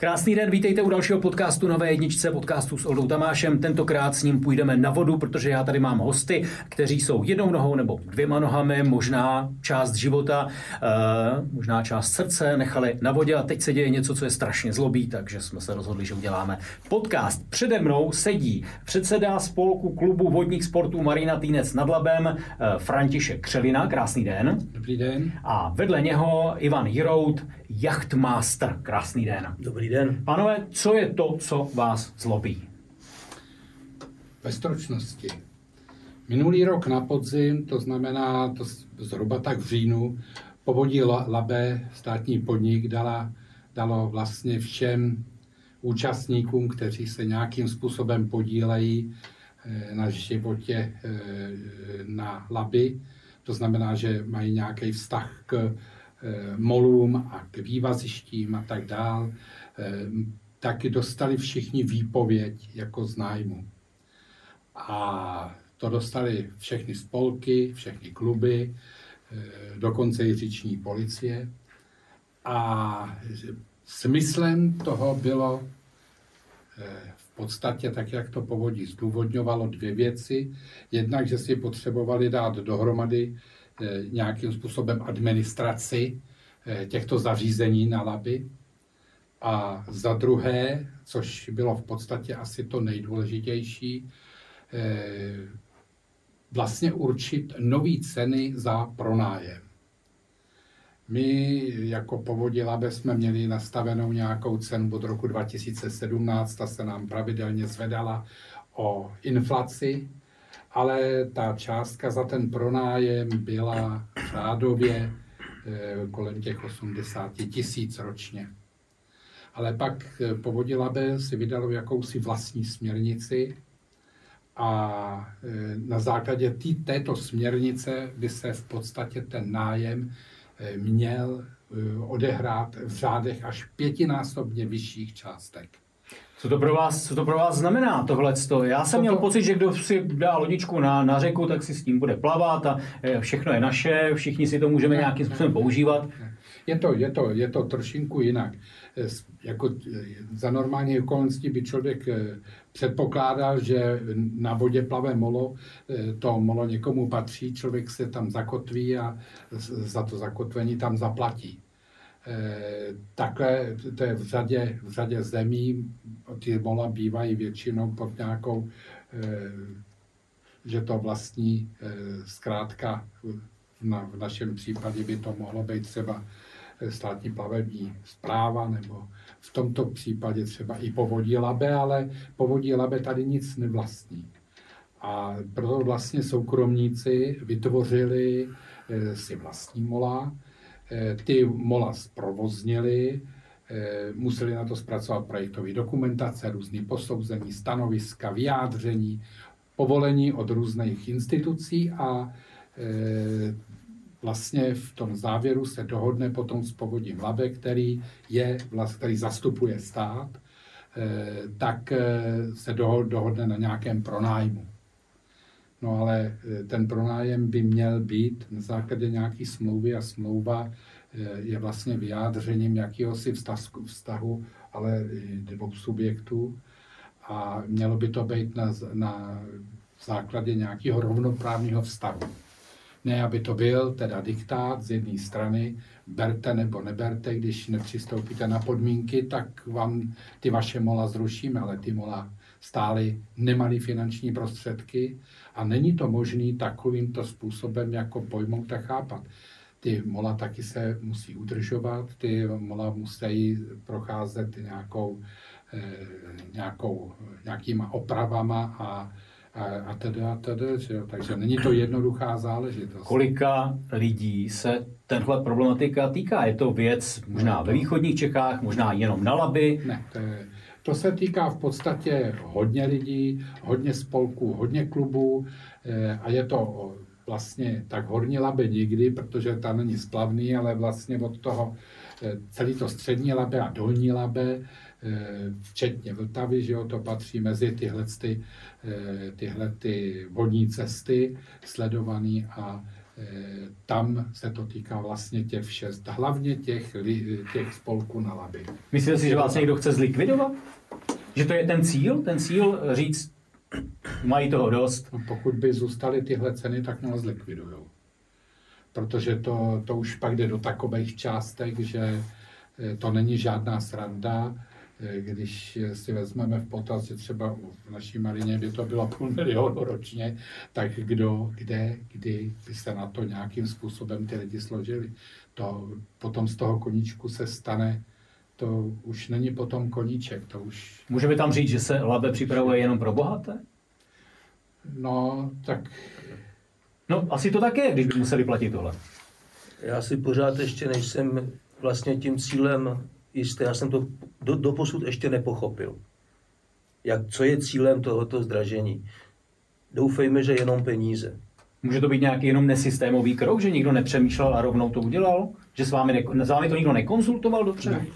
Krásný den, vítejte u dalšího podcastu Nové jedničce, podcastu s Oldou Tamášem. Tentokrát s ním půjdeme na vodu, protože já tady mám hosty, kteří jsou jednou nohou nebo dvěma nohami, možná část života, uh, možná část srdce nechali na vodě a teď se děje něco, co je strašně zlobí, takže jsme se rozhodli, že uděláme podcast. Přede mnou sedí předseda spolku klubu vodních sportů Marina Týnec nad Labem, uh, František Křelina. Krásný den. Dobrý den. A vedle něho Ivan Jirout, Jachtmaster. Krásný den. Dobrý den. Pánové, co je to, co vás zlobí? Ve stručnosti. Minulý rok na podzim, to znamená to zhruba tak v říjnu, povodí Labe, státní podnik, dala, dalo vlastně všem účastníkům, kteří se nějakým způsobem podílejí eh, na životě eh, na Laby, to znamená, že mají nějaký vztah k Eh, molům a k vývazištím a tak dál, taky dostali všichni výpověď jako z nájmu. A to dostali všechny spolky, všechny kluby, eh, dokonce i říční policie. A smyslem toho bylo v podstatě, tak jak to povodí zdůvodňovalo, dvě věci. Jednak, že si potřebovali dát dohromady nějakým způsobem administraci těchto zařízení na laby. A za druhé, což bylo v podstatě asi to nejdůležitější, eh, vlastně určit nové ceny za pronájem. My jako povodí Labe jsme měli nastavenou nějakou cenu od roku 2017, ta se nám pravidelně zvedala o inflaci, ale ta částka za ten pronájem byla řádově eh, kolem těch 80 tisíc ročně. Ale pak eh, Povodí Labe si vydalo jakousi vlastní směrnici a eh, na základě tý, této směrnice by se v podstatě ten nájem měl odehrát v řádech až pětinásobně vyšších částek. Co to pro vás, co to pro vás znamená tohle? Já jsem to měl to... pocit, že kdo si dá lodičku na, na řeku, tak si s tím bude plavat a eh, všechno je naše, všichni si to můžeme ne, nějakým způsobem ne, používat. Ne. Je to, je, to, je to trošinku jinak. Eh, jako eh, za normální okolností by člověk předpokládal, že na vodě plave molo, to molo někomu patří, člověk se tam zakotví a za to zakotvení tam zaplatí. Eh, takhle to je v řadě, v řadě zemí, ty mola bývají většinou pod nějakou, eh, že to vlastní eh, zkrátka v našem případě by to mohlo být třeba státní plavební zpráva, nebo v tomto případě třeba i povodí Labe, ale povodí Labe tady nic nevlastní. A proto vlastně soukromníci vytvořili si vlastní mola, Eh, ty mola zprovoznili, eh, museli na to zpracovat projektové dokumentace, různé posouzení, stanoviska, vyjádření, povolení od různých institucí a eh, vlastně v tom závěru se dohodne potom s povodím Labe, který, je, který zastupuje stát, tak se dohodne na nějakém pronájmu. No ale e, ten pronájem by měl být na základě nějaké smlouvy a smlouva je vlastně vyjádřením jakéhosi vztahu, vztahu ale dvou subjektů a mělo by to být na, na základě nějakého rovnoprávního vztahu. Ne, aby to byl teda diktát z jedné strany, berte nebo neberte, když nepřistoupíte na podmínky, tak vám ty vaše mola zrušíme, ale ty mola stály nemalý finanční prostředky a není to možné takovýmto způsobem jako pojmout a chápat. Ty mola taky se musí udržovat, ty mola musí procházet nějakou, eh, nějakou, nějakýma opravama a a, a teda, a teda, že jo? takže není to jednoduchá záležitost. Kolika lidí se tenhle problematika týká? Je to věc možná ve východních Čechách, možná jenom na Laby? Ne, to je, to se týká v podstatě hodně lidí, hodně spolků, hodně klubů eh, a je to vlastně tak horní labe nikdy, protože ta není splavný, ale vlastně od toho eh, celý to střední labe a dolní labe, včetně Vltavy, že jo, to patří mezi tyhle, ty, tyhle ty vodní cesty sledovaný a tam se to týká vlastně těch šest, hlavně těch, těch spolků na Labi. Myslíte si, že vás někdo chce zlikvidovat? Že to je ten cíl? Ten cíl říct, mají toho dost? No, pokud by zůstaly tyhle ceny, tak nás zlikvidují. Protože to, to už pak jde do takových částek, že eh, to není žádná sranda. Eh, když si vezmeme v potaz, že třeba v naší marině by to bylo půl milionu ročně, tak kdo, kde, kdy by se na to nějakým způsobem ty lidi složili. To potom z toho koníčku se stane to už není potom koníček, to už... Můžeme tam říct, že se Labe připravuje jenom pro bohaté? No, tak... No, asi to tak je, když by museli platit tohle. Já si pořád ještě nejsem vlastně tím cílem jistý, já jsem to do, doposud ještě nepochopil. Jak, co je cílem tohoto zdražení? Doufejme, že jenom peníze. Může to být nějaký jenom nesystémový krok, že nikdo nepřemýšlel a rovnou to udělal? Že s vámi, ne, s vámi to nikdo nekonzultoval dobře? Ne.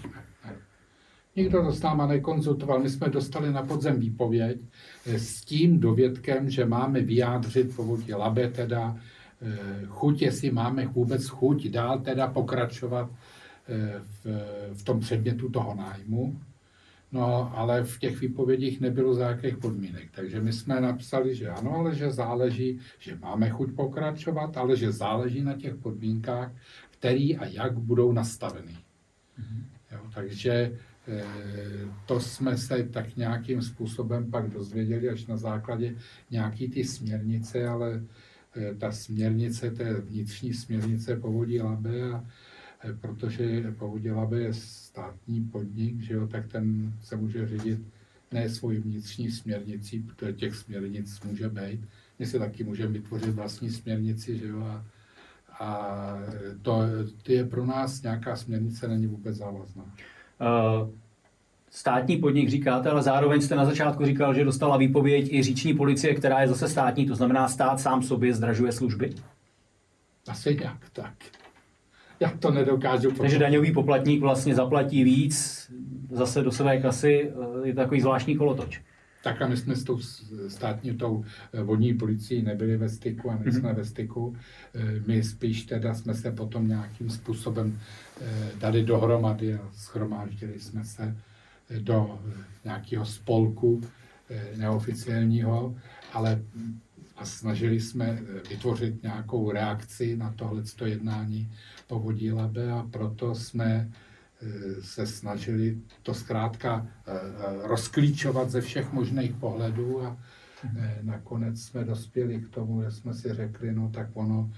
Nikdo to s náma nekonzultoval. My jsme dostali na podzem výpověď eh, s tím dovědkem, že máme vyjádřit povodí Labe teda eh, chuť, jestli máme vůbec chuť dál teda pokračovat v, v tom předmětu toho nájmu. No, ale v těch výpovědích nebylo za jakých podmínek. Takže my jsme napsali, že ano, ale že záleží, že máme chuť pokračovat, ale že záleží na těch podmínkách, který a jak budou nastaveny. Mm-hmm. Jo, takže Eh, to jsme se tak nějakým způsobem pak dozvěděli až na základě nějaký ty směrnice, ale eh, ta směrnice, to je vnitřní směrnice Povodí Labe, a eh, protože Povodí Labe je státní podnik, že jo, tak ten se může řídit ne svoji vnitřní směrnicí, protože těch směrnic může být. My si taky můžeme vytvořit vlastní směrnici, že jo, a, a to, to je pro nás nějaká směrnice, není vůbec závazná. Uh, státní podnik říkáte, ale zároveň jste na začátku říkal, že dostala výpověď i říční policie, která je zase státní, to znamená stát sám sobě zdražuje služby? Asi nějak tak. Já to nedokážu. Takže daňový poplatník vlastně zaplatí víc zase do své kasy, je to takový zvláštní kolotoč. Tak a my jsme s tou státní, tou eh, vodní policií nebyli ve styku a nejsme mm-hmm. ve styku. Eh, my spíš teda jsme se potom nějakým způsobem eh, dali dohromady a schromáždili jsme se do nějakého spolku neoficiálního, ale a snažili jsme vytvořit nějakou reakci na tohleto jednání povodí Labe a proto jsme Eh, se snažili to zkrátka eh, eh, rozklíčovat ze všech možných pohledů a nakonec jsme dospěli k tomu, že jsme si řekli, no tak ono,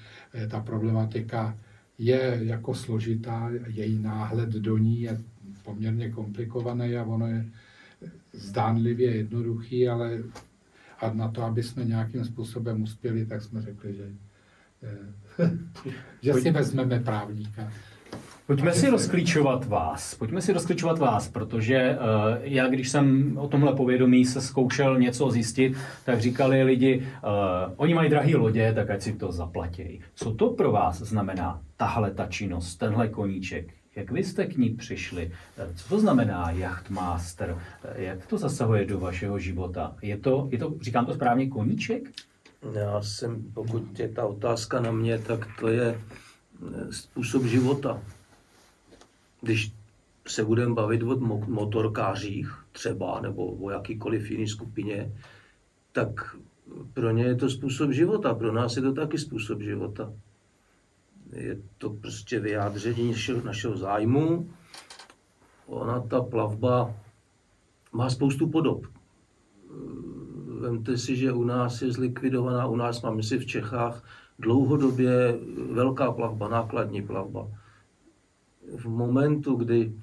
ta problematika je jako složitá, její náhled do ní je poměrně komplikovaný a ono je zdánlivě jednoduchý, ale a na to, aby jsme nějakým způsobem uspěli, tak jsme řekli, že, že si vezmeme právníka. Pojďme si rozklíčovat vás. Pojďme si rozklíčovat vás, protože uh, já, když jsem o tomhle povědomí se zkoušel něco zjistit, tak říkali lidi, uh, oni mají drahé lodě, tak ať si to zaplatí. Co to pro vás znamená, tahle ta činnost, tenhle koníček? Jak vy jste k ní přišli? Eh, co to znamená jachtmaster? Jak to zasahuje do vašeho života? Je to, je to říkám to správně, koníček? Já jsem, pokud je ta otázka na mě, tak to je způsob života. Když se budeme bavit o motorkářích třeba, nebo o jakýkoliv jiné skupině, tak pro ně je to způsob života, pro nás je to taky způsob života. Je to prostě vyjádření našeho, našeho zájmu. Ona, ta plavba, má spoustu podob. Vemte si, že u nás je zlikvidovaná, u nás máme si v Čechách dlouhodobě velká plavba, nákladní plavba v momentu, kdy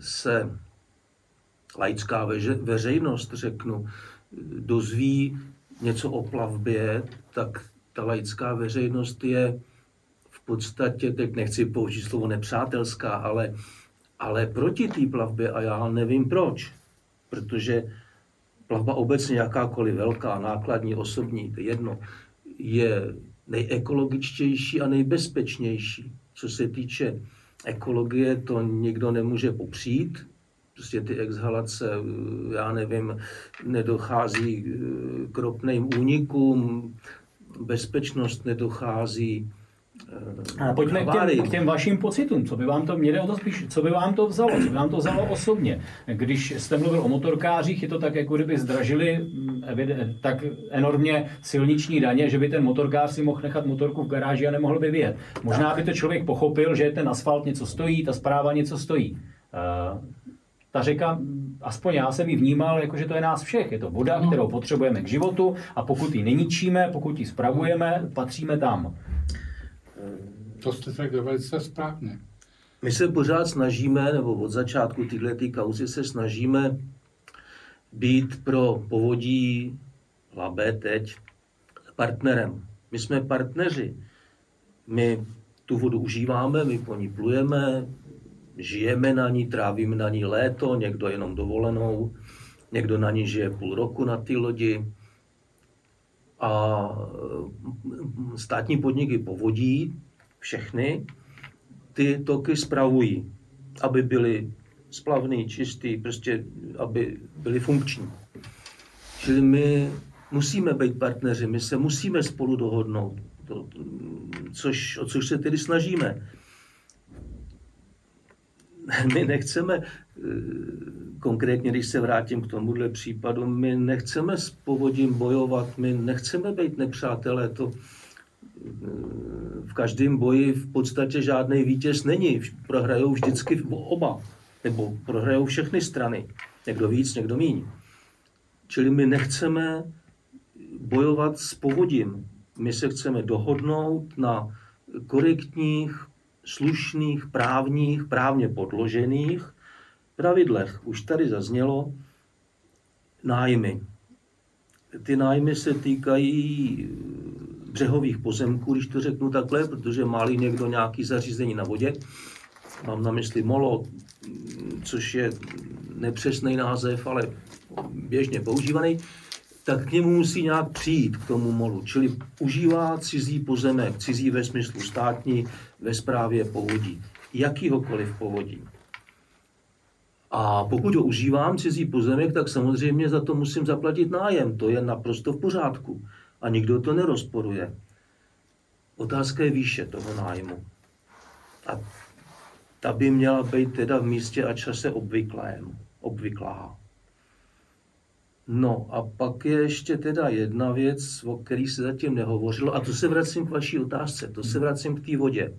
se laická veřejnost, řeknu, dozví něco o plavbě, tak ta laická veřejnost je podstatě, teď nechci použít slovo nepřátelská, ale, ale proti té plavbě a já nevím proč. Protože plavba obecně jakákoliv velká, nákladní, osobní, to jedno, je nejekologičtější a nejbezpečnější, co se týče ekologie to nikdo nemůže popřít. Prostě ty exhalace, já nevím, nedochází k ropným únikům, bezpečnost nedochází a pojďme k těm, k těm vašim pocitům. Co by vám to, mě o to spíš, co by vám to vzalo? Co by vám to vzalo osobně? Když jste mluvil o motorkářích, je to tak, jako kdyby zdražili mm, tak enormně silniční daně, že by ten motorkář si mohl nechat motorku v garáži a nemohl by vyjet. Možná by to člověk pochopil, že ten asfalt něco stojí, ta zpráva něco stojí. Uh, ta řeka, aspoň já jsem ji vnímal, jako že to je nás všech. Je to voda, no. kterou potřebujeme k životu a pokud ji neníčíme, pokud ji spravujeme, patříme tam. To jste řekl velice správně. My se pořád snažíme, nebo od začátku této kauzy se snažíme být pro povodí Labé teď partnerem. My jsme partneři. My tu vodu užíváme, my po ní plujeme, žijeme na ní, trávíme na ní léto, někdo jenom dovolenou, někdo na ní žije půl roku na té lodi. A státní podniky povodí všechny ty toky spravují, aby byly splavný, čistý, prostě aby byly funkční. Čili my musíme být partneři, my se musíme spolu dohodnout, to, což, o což se tedy snažíme. My nechceme, eh, konkrétně když se vrátím k tomuhle případu, my nechceme s povodím bojovat, my nechceme být nepřátelé, to, v každém boji v podstatě žádný vítěz není. Prohrajou vždycky oba, nebo prohrajou všechny strany. Někdo víc, někdo míň. Čili my nechceme bojovat s povodím. My se chceme dohodnout na korektních, slušných, právních, právně podložených pravidlech. Už tady zaznělo nájmy. Ty nájmy se týkají břehových pozemků, když to řeknu takhle, protože má někdo nějaký zařízení na vodě, mám na mysli molo, což je nepřesný název, ale běžně používaný, tak k němu musí nějak přijít k tomu molu. Čili užívá cizí pozemek, cizí ve smyslu státní, ve správě povodí. Jakýhokoliv povodí. A pokud ho užívám, cizí pozemek, tak samozřejmě za to musím zaplatit nájem. To je naprosto v pořádku a nikdo to nerozporuje. Otázka je výše toho nájmu. A ta by měla být teda v místě a čase obvyklém, obvyklá. No a pak je ještě teda jedna věc, o které se zatím nehovořilo, a to se vracím k vaší otázce, to se vracím k té vodě. E,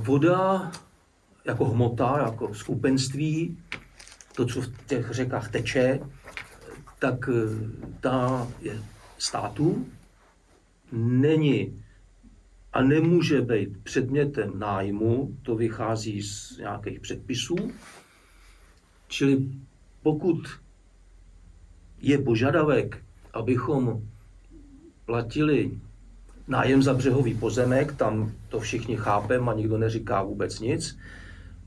voda jako hmota, jako skupenství, to, co v těch řekách teče, tak eh, ta je státu není a nemůže být předmětem nájmu, to vychází z nějakých předpisů, čili pokud je požadavek, abychom platili nájem za břehový pozemek, tam to všichni chápeme a nikdo neříká vůbec nic,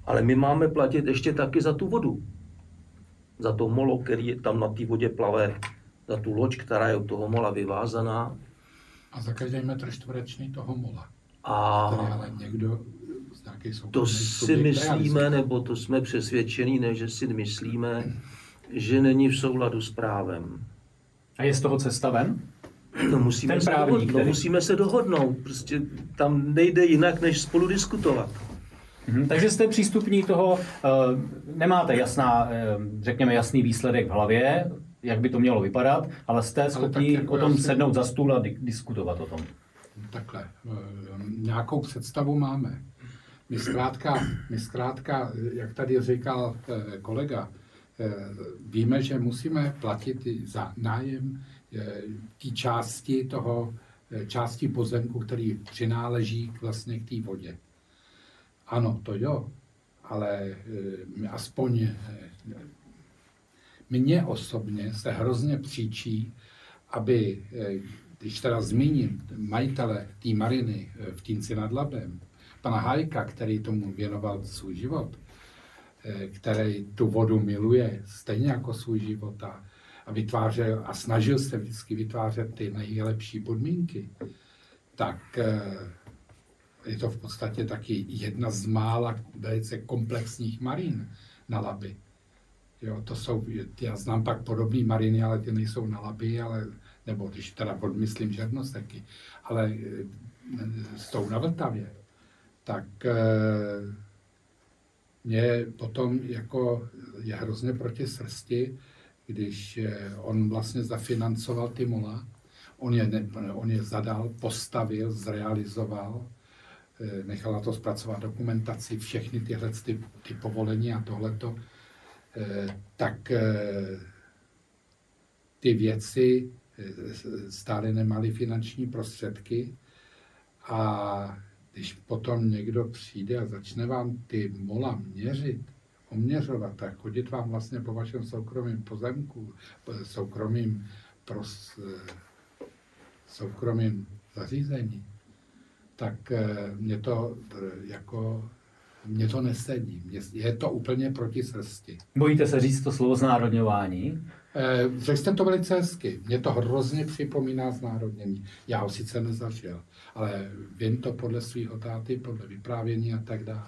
ale my máme platit ještě taky za tu vodu za to molo, který je tam na té vodě plave, za tu loď, která je od toho mola vyvázaná. A za každý metr čtvereční toho mola. A ale někdo to si myslíme, nebo to jsme přesvědčení, ne, že si myslíme, že není v souladu s právem. A je z toho cesta ven? No musíme, Ten se dohodnout, no, musíme se dohodnout. Prostě tam nejde jinak, než spolu diskutovat. Mhm, takže jste přístupní toho, eh, nemáte jasná, eh, řekněme, jasný výsledek v hlavě, jak by to mělo vypadat, ale jste schopni ale jako o tom si... sednout za stůl a diskutovat o tom. Takhle, eh, nějakou představu máme. My zkrátka, my zkrátka, jak tady říkal kolega, víme, že musíme platit za nájem té části toho, části pozemku, který přináleží vlastně k té vodě. Ano, to jo, ale aspoň mně osobně se hrozně příčí, aby, když teda zmíním majitele té mariny v Týnci nad Labem, pana Hajka, který tomu věnoval svůj život, který tu vodu miluje stejně jako svůj život a, a vytvářel a snažil se vždycky vytvářet ty nejlepší podmínky, tak je to v podstatě taky jedna z mála velice komplexních marín na Labi. Jo, to jsou, já znám pak podobné mariny, ale ty nejsou na Labi, ale nebo když teda odmyslím žernosteky, ale s tou na Vltavě, tak mě potom jako je hrozně proti srsti, když on vlastně zafinancoval ty mola, on je, ne, on je zadal, postavil, zrealizoval, eh, nechal na to zpracovat dokumentaci, všechny tyhle ty, ty povolení a tohleto, eh, tak eh, ty věci stále nemaly finanční prostředky a když potom někdo přijde a začne vám ty mola měřit, oměřovat tak chodit vám vlastně po vašem soukromém pozemku, soukromým pros, soukromým zařízení, tak eh, mě to eh, jako mě to nesedí. Je to úplně proti srsti. Bojíte se říct to slovo znárodňování? Eh, řekl jste to velice hezky. Mě to hrozně připomíná znárodnění. Já ho sice nezažil, ale vím to podle svého táty, podle vyprávění a tak dále.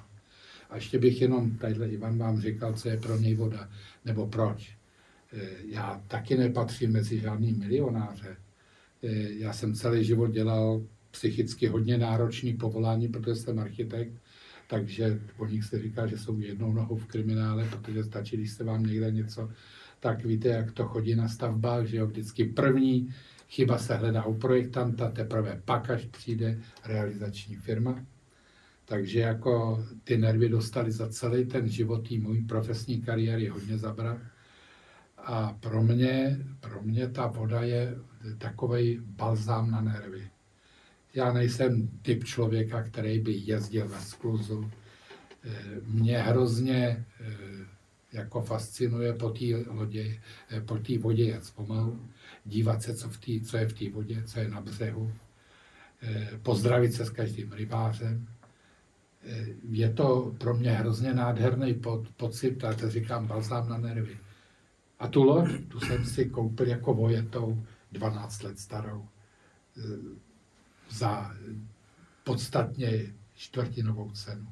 A ještě bych jenom, tadyhle Ivan vám říkal, co je pro něj voda, nebo proč. Já taky nepatřím mezi žádný milionáře. Já jsem celý život dělal psychicky hodně náročný povolání, protože jsem architekt, takže o nich se říká, že jsou jednou nohou v kriminále, protože stačí, když se vám někde něco, tak víte, jak to chodí na stavbách, že jo, vždycky první chyba se hledá u projektanta, teprve pak, až přijde realizační firma. Takže jako ty nervy dostali za celý ten život můj profesní kariéry hodně zabrat. A pro mě, pro mě ta voda je takový balzám na nervy. Já nejsem typ člověka, který by jezdil ve skluzu. Eh, mě hrozně eh, jako fascinuje po té lodě, eh, po té vodě jet zpomalu, dívat se, co, v tý, co je v té vodě, co je na břehu, pozdravit se s každým rybářem. Je to pro mě hrozně nádherný pocit, a to říkám balzám na nervy. A tu loď, tu jsem si koupil jako vojetou, 12 let starou, za podstatně čtvrtinovou cenu.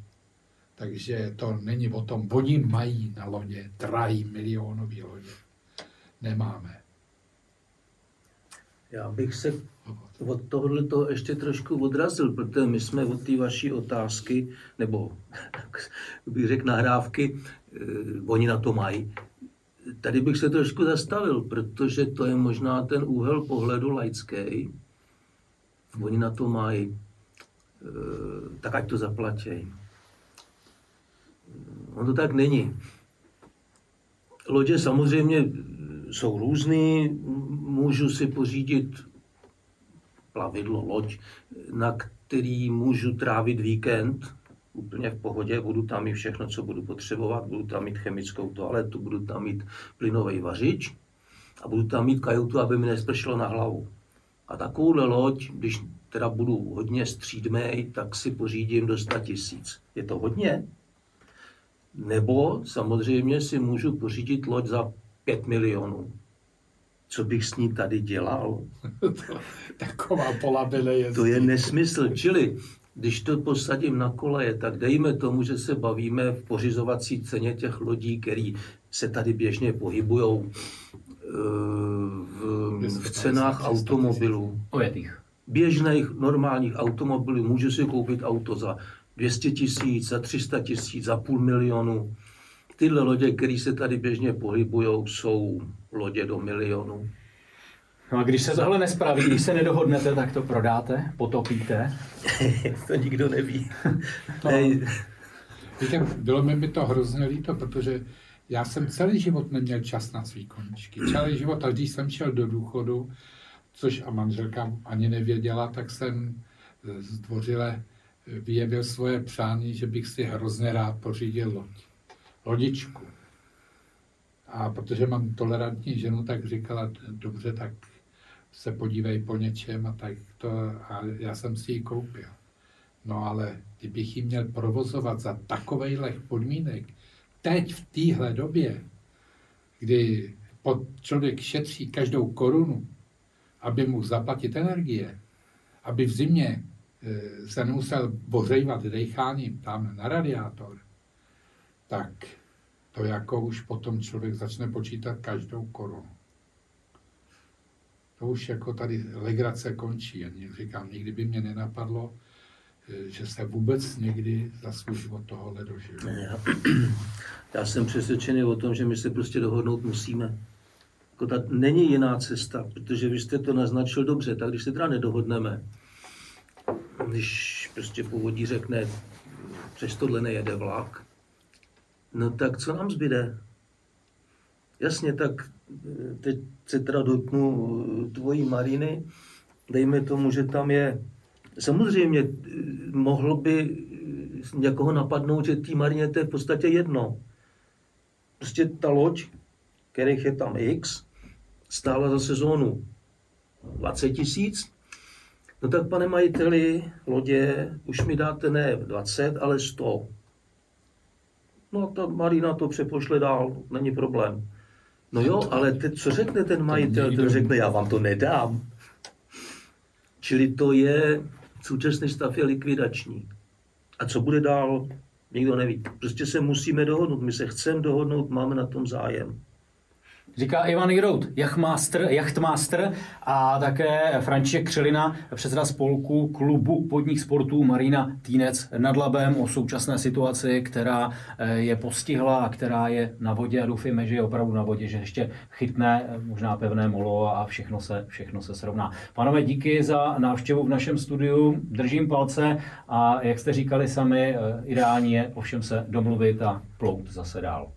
Takže to není o tom, oni mají na lodě drahý milionový lodě. Nemáme. Já bych se od tohohle toho ještě trošku odrazil, protože my jsme od té vaší otázky, nebo bych řekl nahrávky, eh, oni na to mají, tady bych se trošku zastavil, protože to je možná ten úhel pohledu laický. Oni na to mají, eh, tak ať to zaplatí. On to tak není. Lodě samozřejmě jsou různý. Můžu si pořídit plavidlo, loď, na který můžu trávit víkend, úplně v pohodě, budu tam mít všechno, co budu potřebovat, budu tam mít chemickou toaletu, budu tam mít plynový vařič a budu tam mít kajutu, aby mi nespršelo na hlavu. A takovouhle loď, když teda budu hodně střídmej, tak si pořídím do 100 tisíc. Je to hodně? Nebo samozřejmě si můžu pořídit loď za 5 milionů. Co bych s ní tady dělal? Taková polabile je. To je nesmysl. Čili když to posadím na koleje, tak dejme tomu, že se bavíme v pořizovací ceně těch lodí, které se tady běžně pohybují eh, v, v cenách automobilů. Ojetých. Běžných, normálních automobilů. Můžu si koupit auto za 200 tisíc, za 300 tisíc, za půl milionu. Tyhle lodě, které se tady běžně pohybují, jsou lodě do milionu. No a když se tohle nespraví, když se nedohodnete, tak to prodáte, potopíte? to nikdo neví. to, víte, bylo mi by to hrozně líto, protože já jsem celý život neměl čas na svý koničky. Celý život, a když jsem šel do důchodu, což a manželka ani nevěděla, tak jsem zdvořile vyjevil svoje přání, že bych si hrozně rád pořídil loď. Lodičku. A protože mám tolerantní ženu, tak říkala, dobře, tak se podívej po něčem a tak to, a já jsem si ji koupil. No ale kdybych ji měl provozovat za takovejhle podmínek, teď v téhle době, kdy pod člověk šetří každou korunu, aby mu zaplatit energie, aby v zimě se nemusel bořejvat decháním tam na radiátor, tak to jako už potom člověk začne počítat každou korunu. to už jako tady legrace končí. A říkám, nikdy by mě nenapadlo, eh, že se vůbec někdy za svůj život tohohle dožil. Já, já jsem přesvědčený o tom, že my se prostě dohodnout musíme. Jako ta, není jiná cesta, protože vy jste to naznačil dobře, tak když se teda nedohodneme, když prostě původí řekne, přes tohle nejede vlak, no tak co nám zbyde? Jasně, tak eh, teď se teda dotknu eh, tvojí Mariny, dejme tomu, že tam je, samozřejmě eh, mohl by někoho napadnout, že tý Marině to je v podstatě jedno. Prostě ta loď, kterých je tam X, stála za sezónu 20 tisíc, no tak pane majiteli lodě, už mi dáte ne 20, ale 100. No ta Marina to přepošle dál, není problém. No jo, ale teď co řekne ten majitel? Ten řekne, já vám to nedám. Čili to je, současný stav je likvidační. A co bude dál, nikdo neví. Prostě se musíme dohodnout. My se chceme dohodnout, máme na tom zájem. Říká Ivan Jirout, jachtmaster, jachtmaster a také František Křelina, předseda spolku klubu podních sportů Marina Týnec nad Labem o současné situaci, která eh, je postihla a která je na vodě a doufíme, že je opravdu na vodě, že ještě chytne eh, možná pevné molo a všechno se, všechno se srovná. Panové, díky za návštěvu v našem studiu, držím palce a jak jste říkali sami, eh, ideální je ovšem se domluvit a plout zase dál.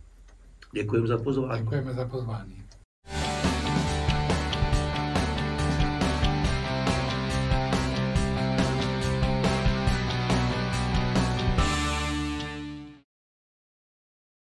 Děkujeme za pozvání. Děkujeme za pozvání.